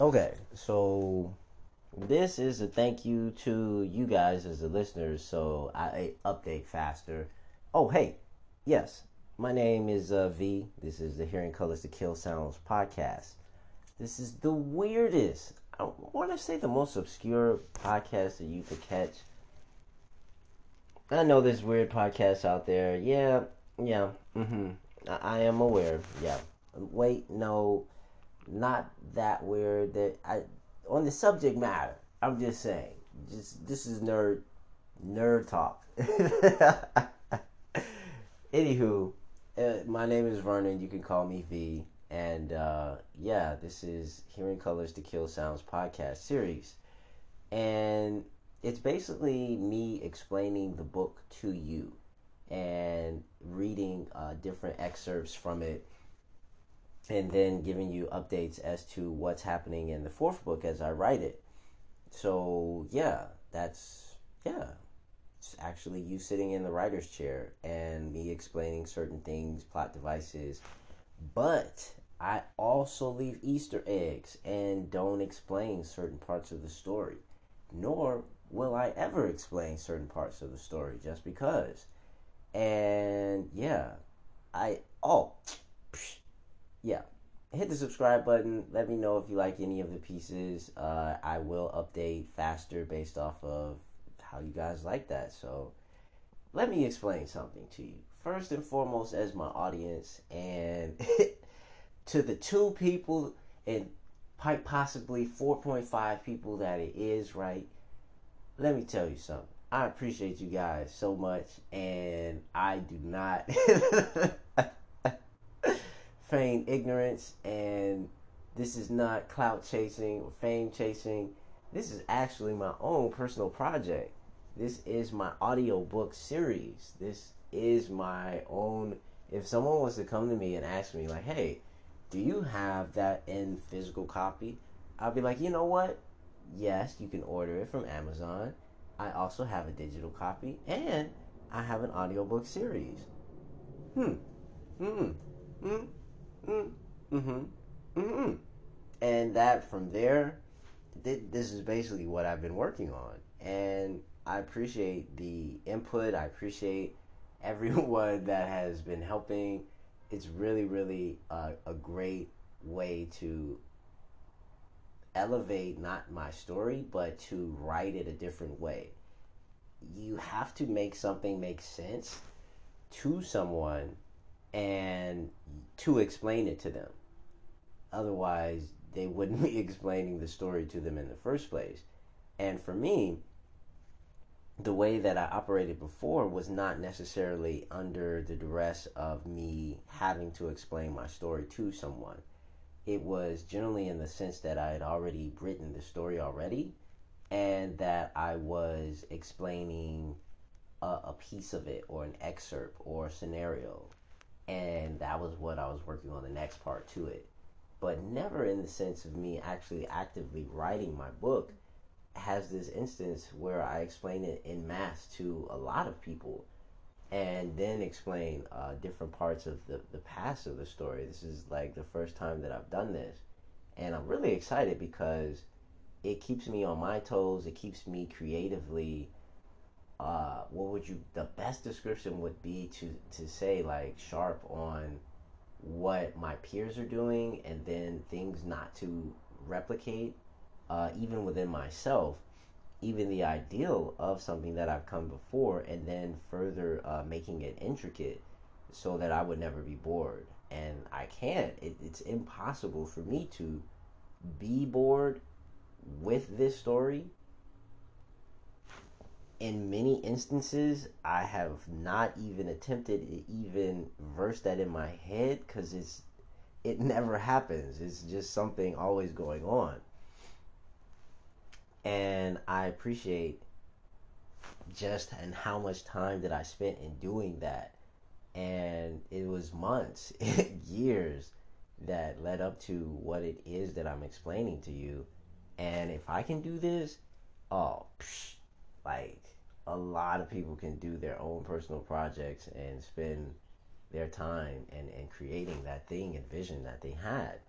Okay, so this is a thank you to you guys as the listeners, so I update faster. Oh, hey, yes, my name is uh, V. This is the Hearing Colors to Kill Sounds podcast. This is the weirdest, I want to say the most obscure podcast that you could catch. I know there's weird podcasts out there. Yeah, yeah, mm-hmm. I, I am aware. Yeah. Wait, no not that weird. That I on the subject matter. I'm just saying. Just this is nerd nerd talk. Anywho, uh, my name is Vernon. You can call me V. And uh, yeah, this is Hearing Colors to Kill Sounds podcast series. And it's basically me explaining the book to you and reading uh, different excerpts from it and then giving you updates as to what's happening in the fourth book as I write it. So, yeah, that's, yeah, it's actually you sitting in the writer's chair and me explaining certain things, plot devices. But I also leave Easter eggs and don't explain certain parts of the story. Nor will I ever explain certain parts of the story just because. And yeah, I, oh, psh, yeah, hit the subscribe button. Let me know if you like any of the pieces. Uh, I will update faster based off of how you guys like that. So let me explain something to you. First and foremost, as my audience, and to the two people and possibly 4.5 people that it is, right? Let me tell you something. I appreciate you guys so much, and I do not. feign ignorance and this is not clout chasing or fame chasing. This is actually my own personal project. This is my audiobook series. This is my own if someone was to come to me and ask me like, "Hey, do you have that in physical copy?" I'll be like, "You know what? Yes, you can order it from Amazon. I also have a digital copy and I have an audiobook series." Hmm. Hmm. Hmm. Mm-hmm. Mm-hmm. Mm-hmm. And that from there, th- this is basically what I've been working on. And I appreciate the input. I appreciate everyone that has been helping. It's really, really a, a great way to elevate not my story, but to write it a different way. You have to make something make sense to someone and to explain it to them. Otherwise, they wouldn't be explaining the story to them in the first place. And for me, the way that I operated before was not necessarily under the duress of me having to explain my story to someone. It was generally in the sense that I had already written the story already and that I was explaining a, a piece of it or an excerpt or a scenario and that was what I was working on the next part to it. But never in the sense of me actually actively writing my book has this instance where I explain it in mass to a lot of people and then explain uh, different parts of the, the past of the story. This is like the first time that I've done this. And I'm really excited because it keeps me on my toes, it keeps me creatively uh, what would you the best description would be to to say like sharp on what my peers are doing and then things not to replicate uh, even within myself even the ideal of something that I've come before and then further uh, making it intricate so that I would never be bored. And I can't. It, it's impossible for me to be bored with this story in many instances, I have not even attempted to even verse that in my head because it's it never happens. It's just something always going on. And I appreciate just and how much time that I spent in doing that. And it was months, years that led up to what it is that I'm explaining to you. And if I can do this, oh, psh, like a lot of people can do their own personal projects and spend their time and, and creating that thing and vision that they had.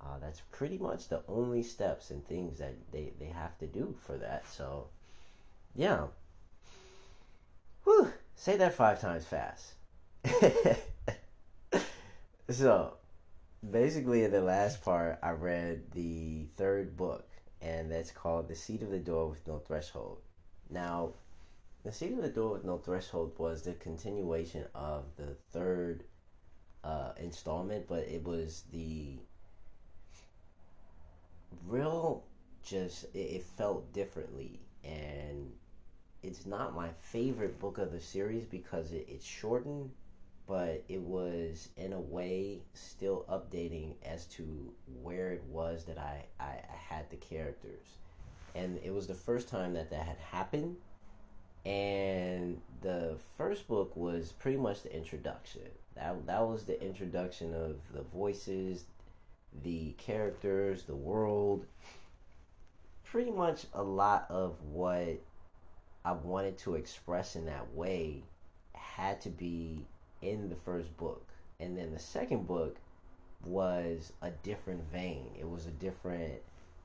Uh, that's pretty much the only steps and things that they, they have to do for that. So, yeah. Whew, say that five times fast. so, basically, in the last part, I read the third book, and that's called The Seat of the Door with No Threshold. Now, The Seat of the Door with No Threshold was the continuation of the third uh, installment, but it was the real just it, it felt differently. And it's not my favorite book of the series because it, it's shortened but it was in a way still updating as to where it was that I, I, I had the characters and it was the first time that that had happened and the first book was pretty much the introduction that, that was the introduction of the voices the characters, the world, pretty much a lot of what I wanted to express in that way had to be in the first book. And then the second book was a different vein. It was a different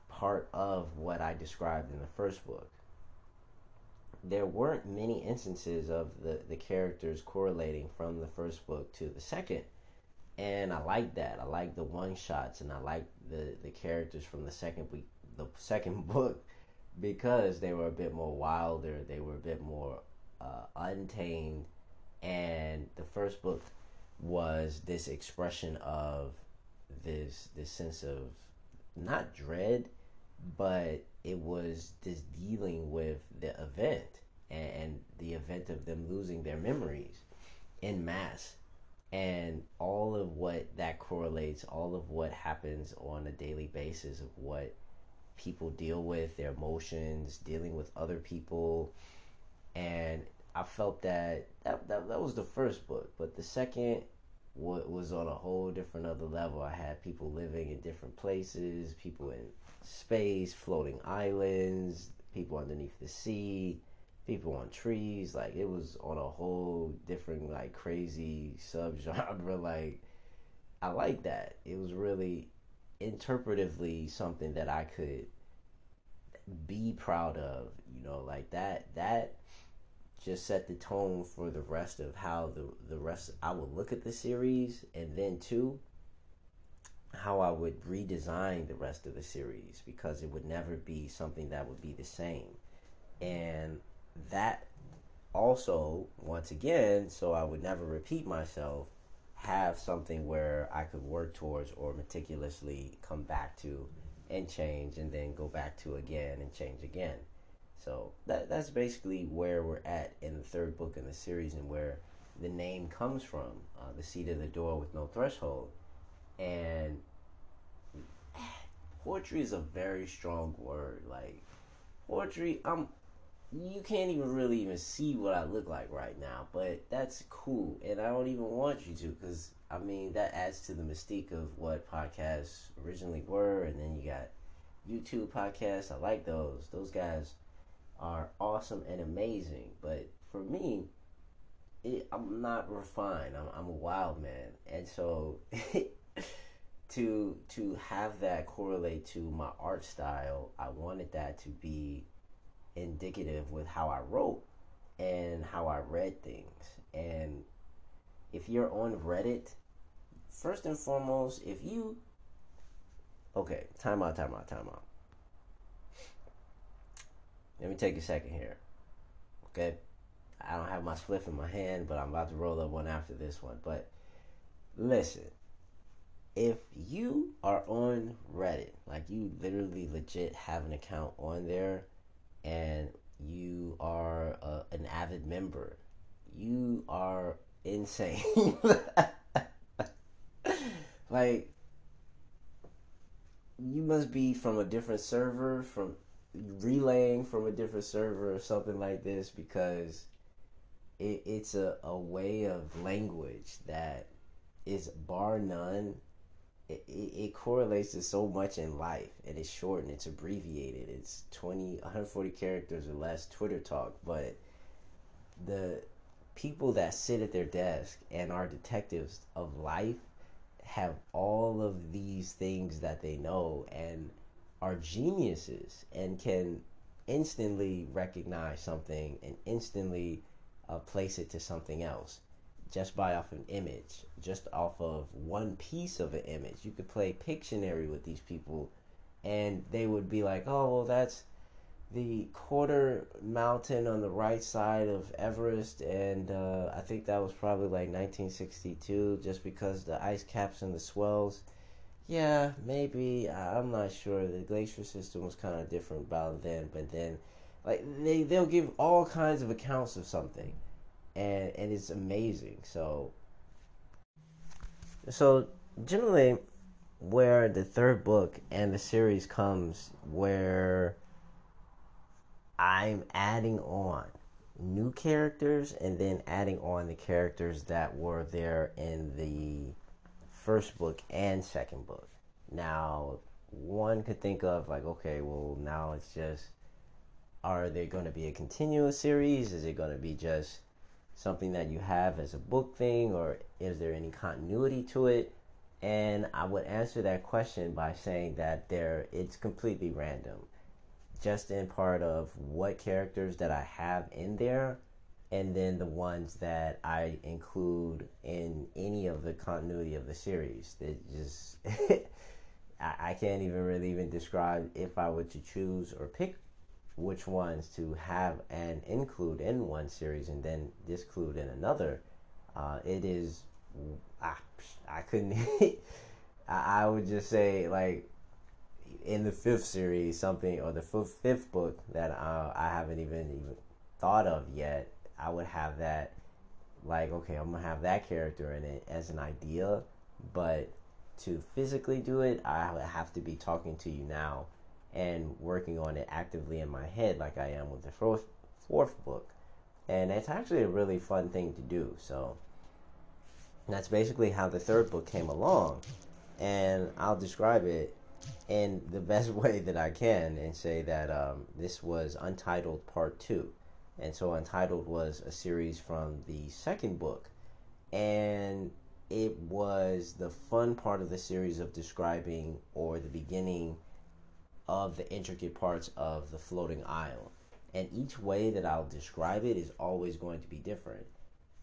part of what I described in the first book. There weren't many instances of the, the characters correlating from the first book to the second and I like that. I like the one shots, and I like the the characters from the second week, the second book, because they were a bit more wilder. They were a bit more uh, untamed, and the first book was this expression of this this sense of not dread, but it was just dealing with the event and, and the event of them losing their memories in mass and all of what that correlates, all of what happens on a daily basis of what people deal with, their emotions, dealing with other people, and I felt that that that, that was the first book, but the second was on a whole different other level. I had people living in different places, people in space, floating islands, people underneath the sea, people on trees. Like it was on a whole different like crazy subgenre. Like I like that. It was really interpretively something that I could be proud of. You know, like that that just set the tone for the rest of how the the rest I would look at the series and then too how I would redesign the rest of the series because it would never be something that would be the same. And that also, once again, so I would never repeat myself, have something where I could work towards or meticulously come back to and change and then go back to again and change again. So that that's basically where we're at in the third book in the series and where the name comes from, uh, the seat of the door with no threshold. And poetry is a very strong word. Like poetry, I'm you can't even really even see what I look like right now, but that's cool, and I don't even want you to, because I mean that adds to the mystique of what podcasts originally were, and then you got YouTube podcasts. I like those; those guys are awesome and amazing. But for me, it, I'm not refined. I'm, I'm a wild man, and so to to have that correlate to my art style, I wanted that to be indicative with how I wrote and how I read things. And if you're on Reddit, first and foremost, if you okay, time out, time out, time out. Let me take a second here. Okay? I don't have my spliff in my hand, but I'm about to roll up one after this one. But listen, if you are on Reddit, like you literally legit have an account on there, and you are uh, an avid member, you are insane. like, you must be from a different server, from relaying from a different server or something like this because it, it's a, a way of language that is bar none. It, it, correlates to so much in life and it's short and it's abbreviated. It's 20 140 characters or less twitter talk but the people that sit at their desk and are detectives of life have all of these things that they know and are geniuses and can instantly recognize something and instantly uh, place it to something else just by off an image, just off of one piece of an image. You could play Pictionary with these people, and they would be like, "Oh, well, that's the quarter mountain on the right side of Everest, and uh, I think that was probably like 1962, just because the ice caps and the swells." Yeah, maybe I'm not sure. The glacier system was kind of different about then, but then, like they they'll give all kinds of accounts of something and and it's amazing. So so generally where the third book and the series comes where I'm adding on new characters and then adding on the characters that were there in the first book and second book. Now, one could think of like, okay, well, now it's just, are they going to be a continuous series? Is it going to be just something that you have as a book thing, or is there any continuity to it? And I would answer that question by saying that there it's completely random, just in part of what characters that I have in there, and then the ones that I include in any of the continuity of the series. That just I, I can't even really even describe if I were to choose or pick which ones to have and include in one series and then disclude in another. Uh, it is, I, I couldn't, I, would just say like in the fifth series something or the fifth, fifth book that uh, I haven't even even thought of yet. I would have that like okay, I'm gonna have that character in it as an idea, but to physically do it, I would have to be talking to you now and working on it actively in my head like I am with the fourth fourth book. And it's actually a really fun thing to do. So that's basically how the third book came along. And I'll describe it in the best way that I can and say that um, this was Untitled Part 2. And so Untitled was a series from the second book. And it was the fun part of the series of describing or the beginning of the intricate parts of the floating isle. And each way that I'll describe it is always going to be different.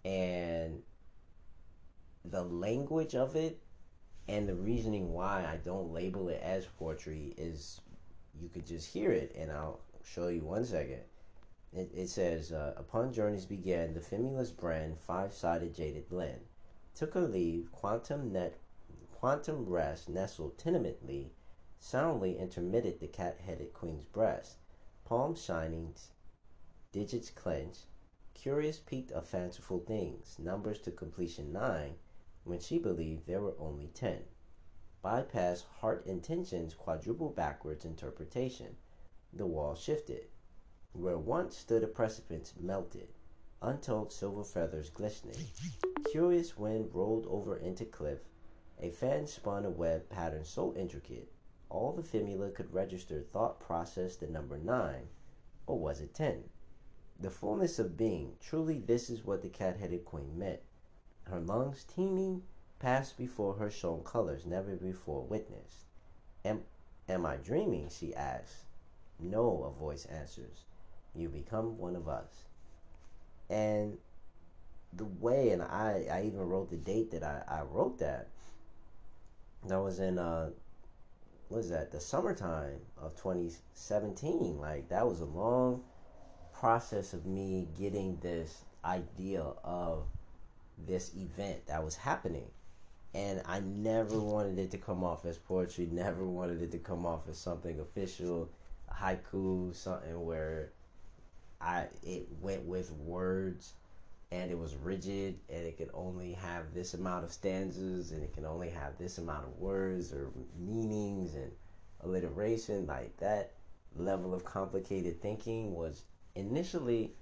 And the language of it and the reasoning why I don't label it as poetry is you could just hear it, and I'll show you one second. It, it says, uh, Upon journeys began, the Fimulus brand, five sided jaded blend. Took her leave, quantum net, quantum rest nestled tenemently soundly intermitted the cat-headed queen's breast, palms shining, digits clenched, curious peaked of fanciful things, numbers to completion nine, when she believed there were only ten. Bypass heart intentions quadruple backwards interpretation. The wall shifted. Where once stood a precipice melted, untold silver feathers glistening. Curious wind rolled over into cliff. A fan spun a web pattern so intricate all the fimula could register thought process the number 9, or was it 10? The fullness of being, truly this is what the cat-headed queen meant. Her lungs teeming passed before her shone colors never before witnessed. Am, am I dreaming? she asks. No, a voice answers. You become one of us. And the way, and I, I even wrote the date that I, I wrote that. That was in uh, was that the summertime of 2017 like that was a long process of me getting this idea of this event that was happening and I never wanted it to come off as poetry never wanted it to come off as something official haiku something where I it went with words and it was rigid and it could only have this amount of stanzas and it can only have this amount of words or meanings and alliteration. Like that level of complicated thinking was initially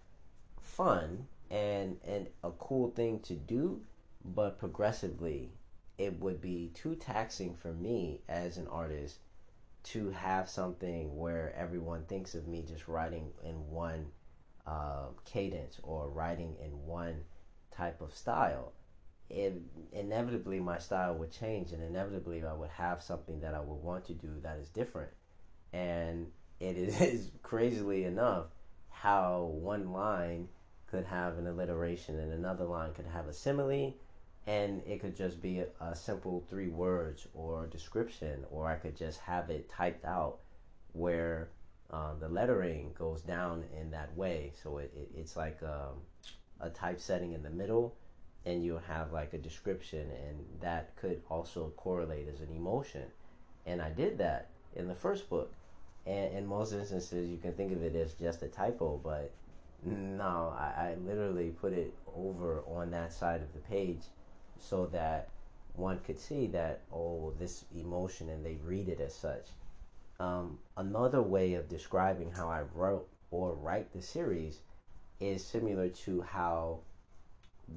fun and and a cool thing to do but progressively it would be too taxing for me as an artist to have something where everyone thinks of me just writing in one uh, cadence or writing in one type of style. it, inevitably my style would change, and inevitably I would have something that I would want to do that is different. And it is crazily enough how one line could have an alliteration and another line could have a simile and it could just be a, a, simple three words or description or i could just have it typed out where uh, the lettering goes down in that way. So it, it it's like um, a typesetting in the middle and you'll have like a description and that could also correlate as an emotion. And i did that in the first book. And in most instances you can think of it as just a typo but no I, I literally put it over on that side of the page so that one could see that oh this emotion and they read it as such um, another way of describing how i wrote or write the series is similar to how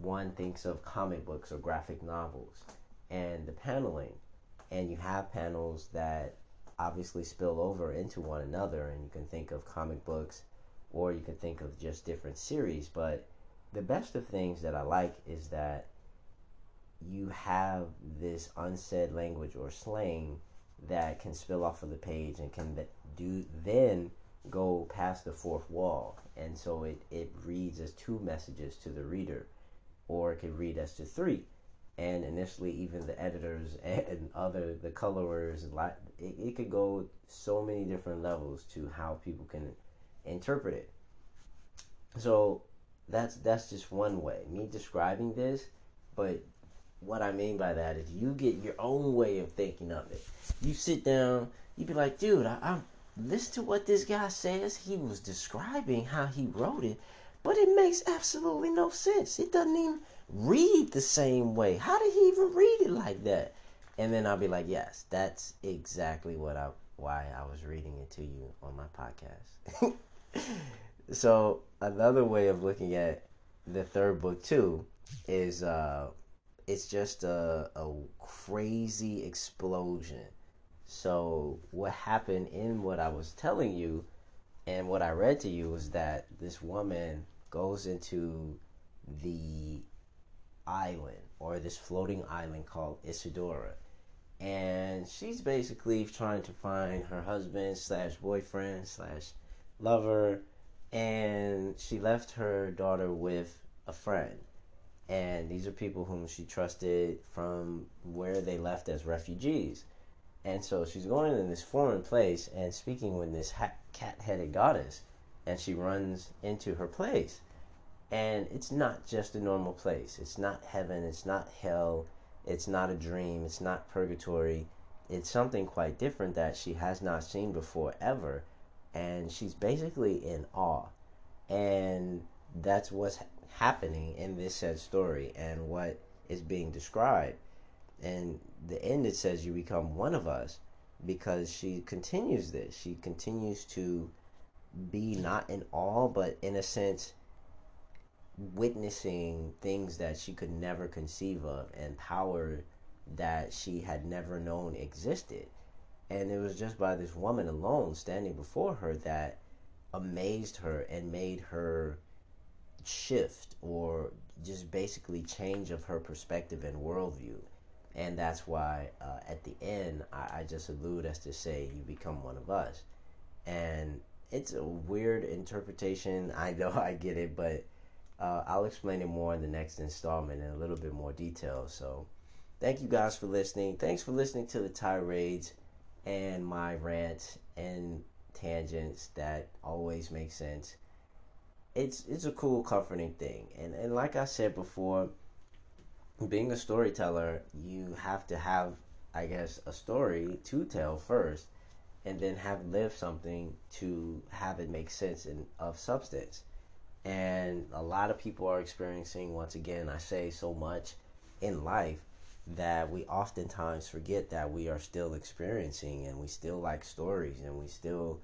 one thinks of comic books or graphic novels and the paneling. And you have panels that obviously spill over into one another and you can think of comic books or you can think of just different series. But the best of things that i like is that you have this unsaid language or slang that can spill off of the page and can do then go past the fourth wall. And so it, it reads as two messages to the reader or it could read as to three. And initially even the editors and other the colorers it, it could go so many different levels to how people can interpret it. So that's that's just one way. Me describing this but what i mean by that is you get your own way of thinking of it you sit down you be like dude I, i'm listen to what this guy says he was describing how he wrote it but it makes absolutely no sense it doesn't even read the same way. How did he even read it like that? And then I'll be like, yes, that's exactly what I why I was reading it to you on my podcast. so another way of looking at the third book too is uh it's just a, a crazy explosion. So what happened in what I was telling you and what I read to you was that this woman goes into the island or this floating island called Isidora. And she's basically trying to find her husband slash boyfriend slash lover. And she left her daughter with a friend. And these are people whom she trusted from where they left as refugees. And so she's going in this foreign place and speaking with this ha- cat headed goddess. And she runs into her place and it's not just a normal place. It's not heaven. It's not hell. It's not a dream. It's not purgatory. It's something quite different that she has not seen before ever. And she's basically in awe. And that's what's happening in this said story and what is being described. And the end it says you become one of us because she continues this. She continues to be not in awe, but in a sense, witnessing things that she could never conceive of and power that she had never known existed. And it was just by this woman alone standing before her that amazed her and made her shift or just basically change of her perspective and worldview. And that's why uh, at the end, I, I just allude as to say, you become one of us. And it's a weird interpretation. I know I get it, but uh, I'll explain it more in the next installment in a little bit more detail. So, thank you guys for listening. Thanks for listening to the tirades and my rants and tangents that always make sense. It's it's a cool, comforting thing, and and like I said before, being a storyteller, you have to have, I guess, a story to tell first, and then have lived something to have it make sense and of substance. And a lot of people are experiencing, once again, I say so much in life that we oftentimes forget that we are still experiencing and we still like stories and we still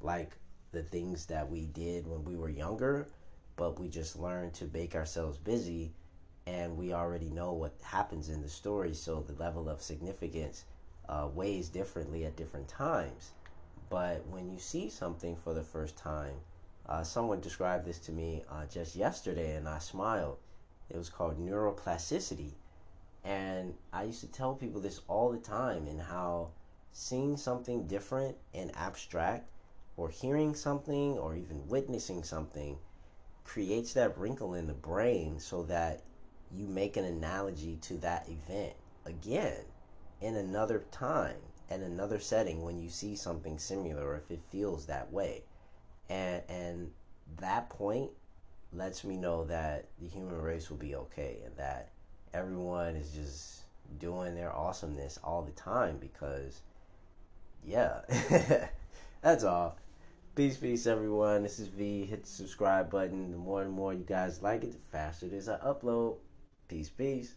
like the things that we did when we were younger, but we just learned to make ourselves busy and we already know what happens in the story, so the level of significance uh, weighs differently at different times. But when you see something for the first time, uh, someone described this to me uh, just yesterday, and I smiled. It was called neuroplasticity, And I used to tell people this all the time and how seeing something different and abstract or hearing something or even witnessing something creates that wrinkle in the brain so that you make an analogy to that event again in another time and another setting when you see something similar or if it feels that way. And and that point lets me know that the human race will be okay and that everyone is just doing their awesomeness all the time because yeah that's all peace peace everyone. This is v. Hit the subscribe button. The more and more you guys like it the faster it is i upload. Peace peace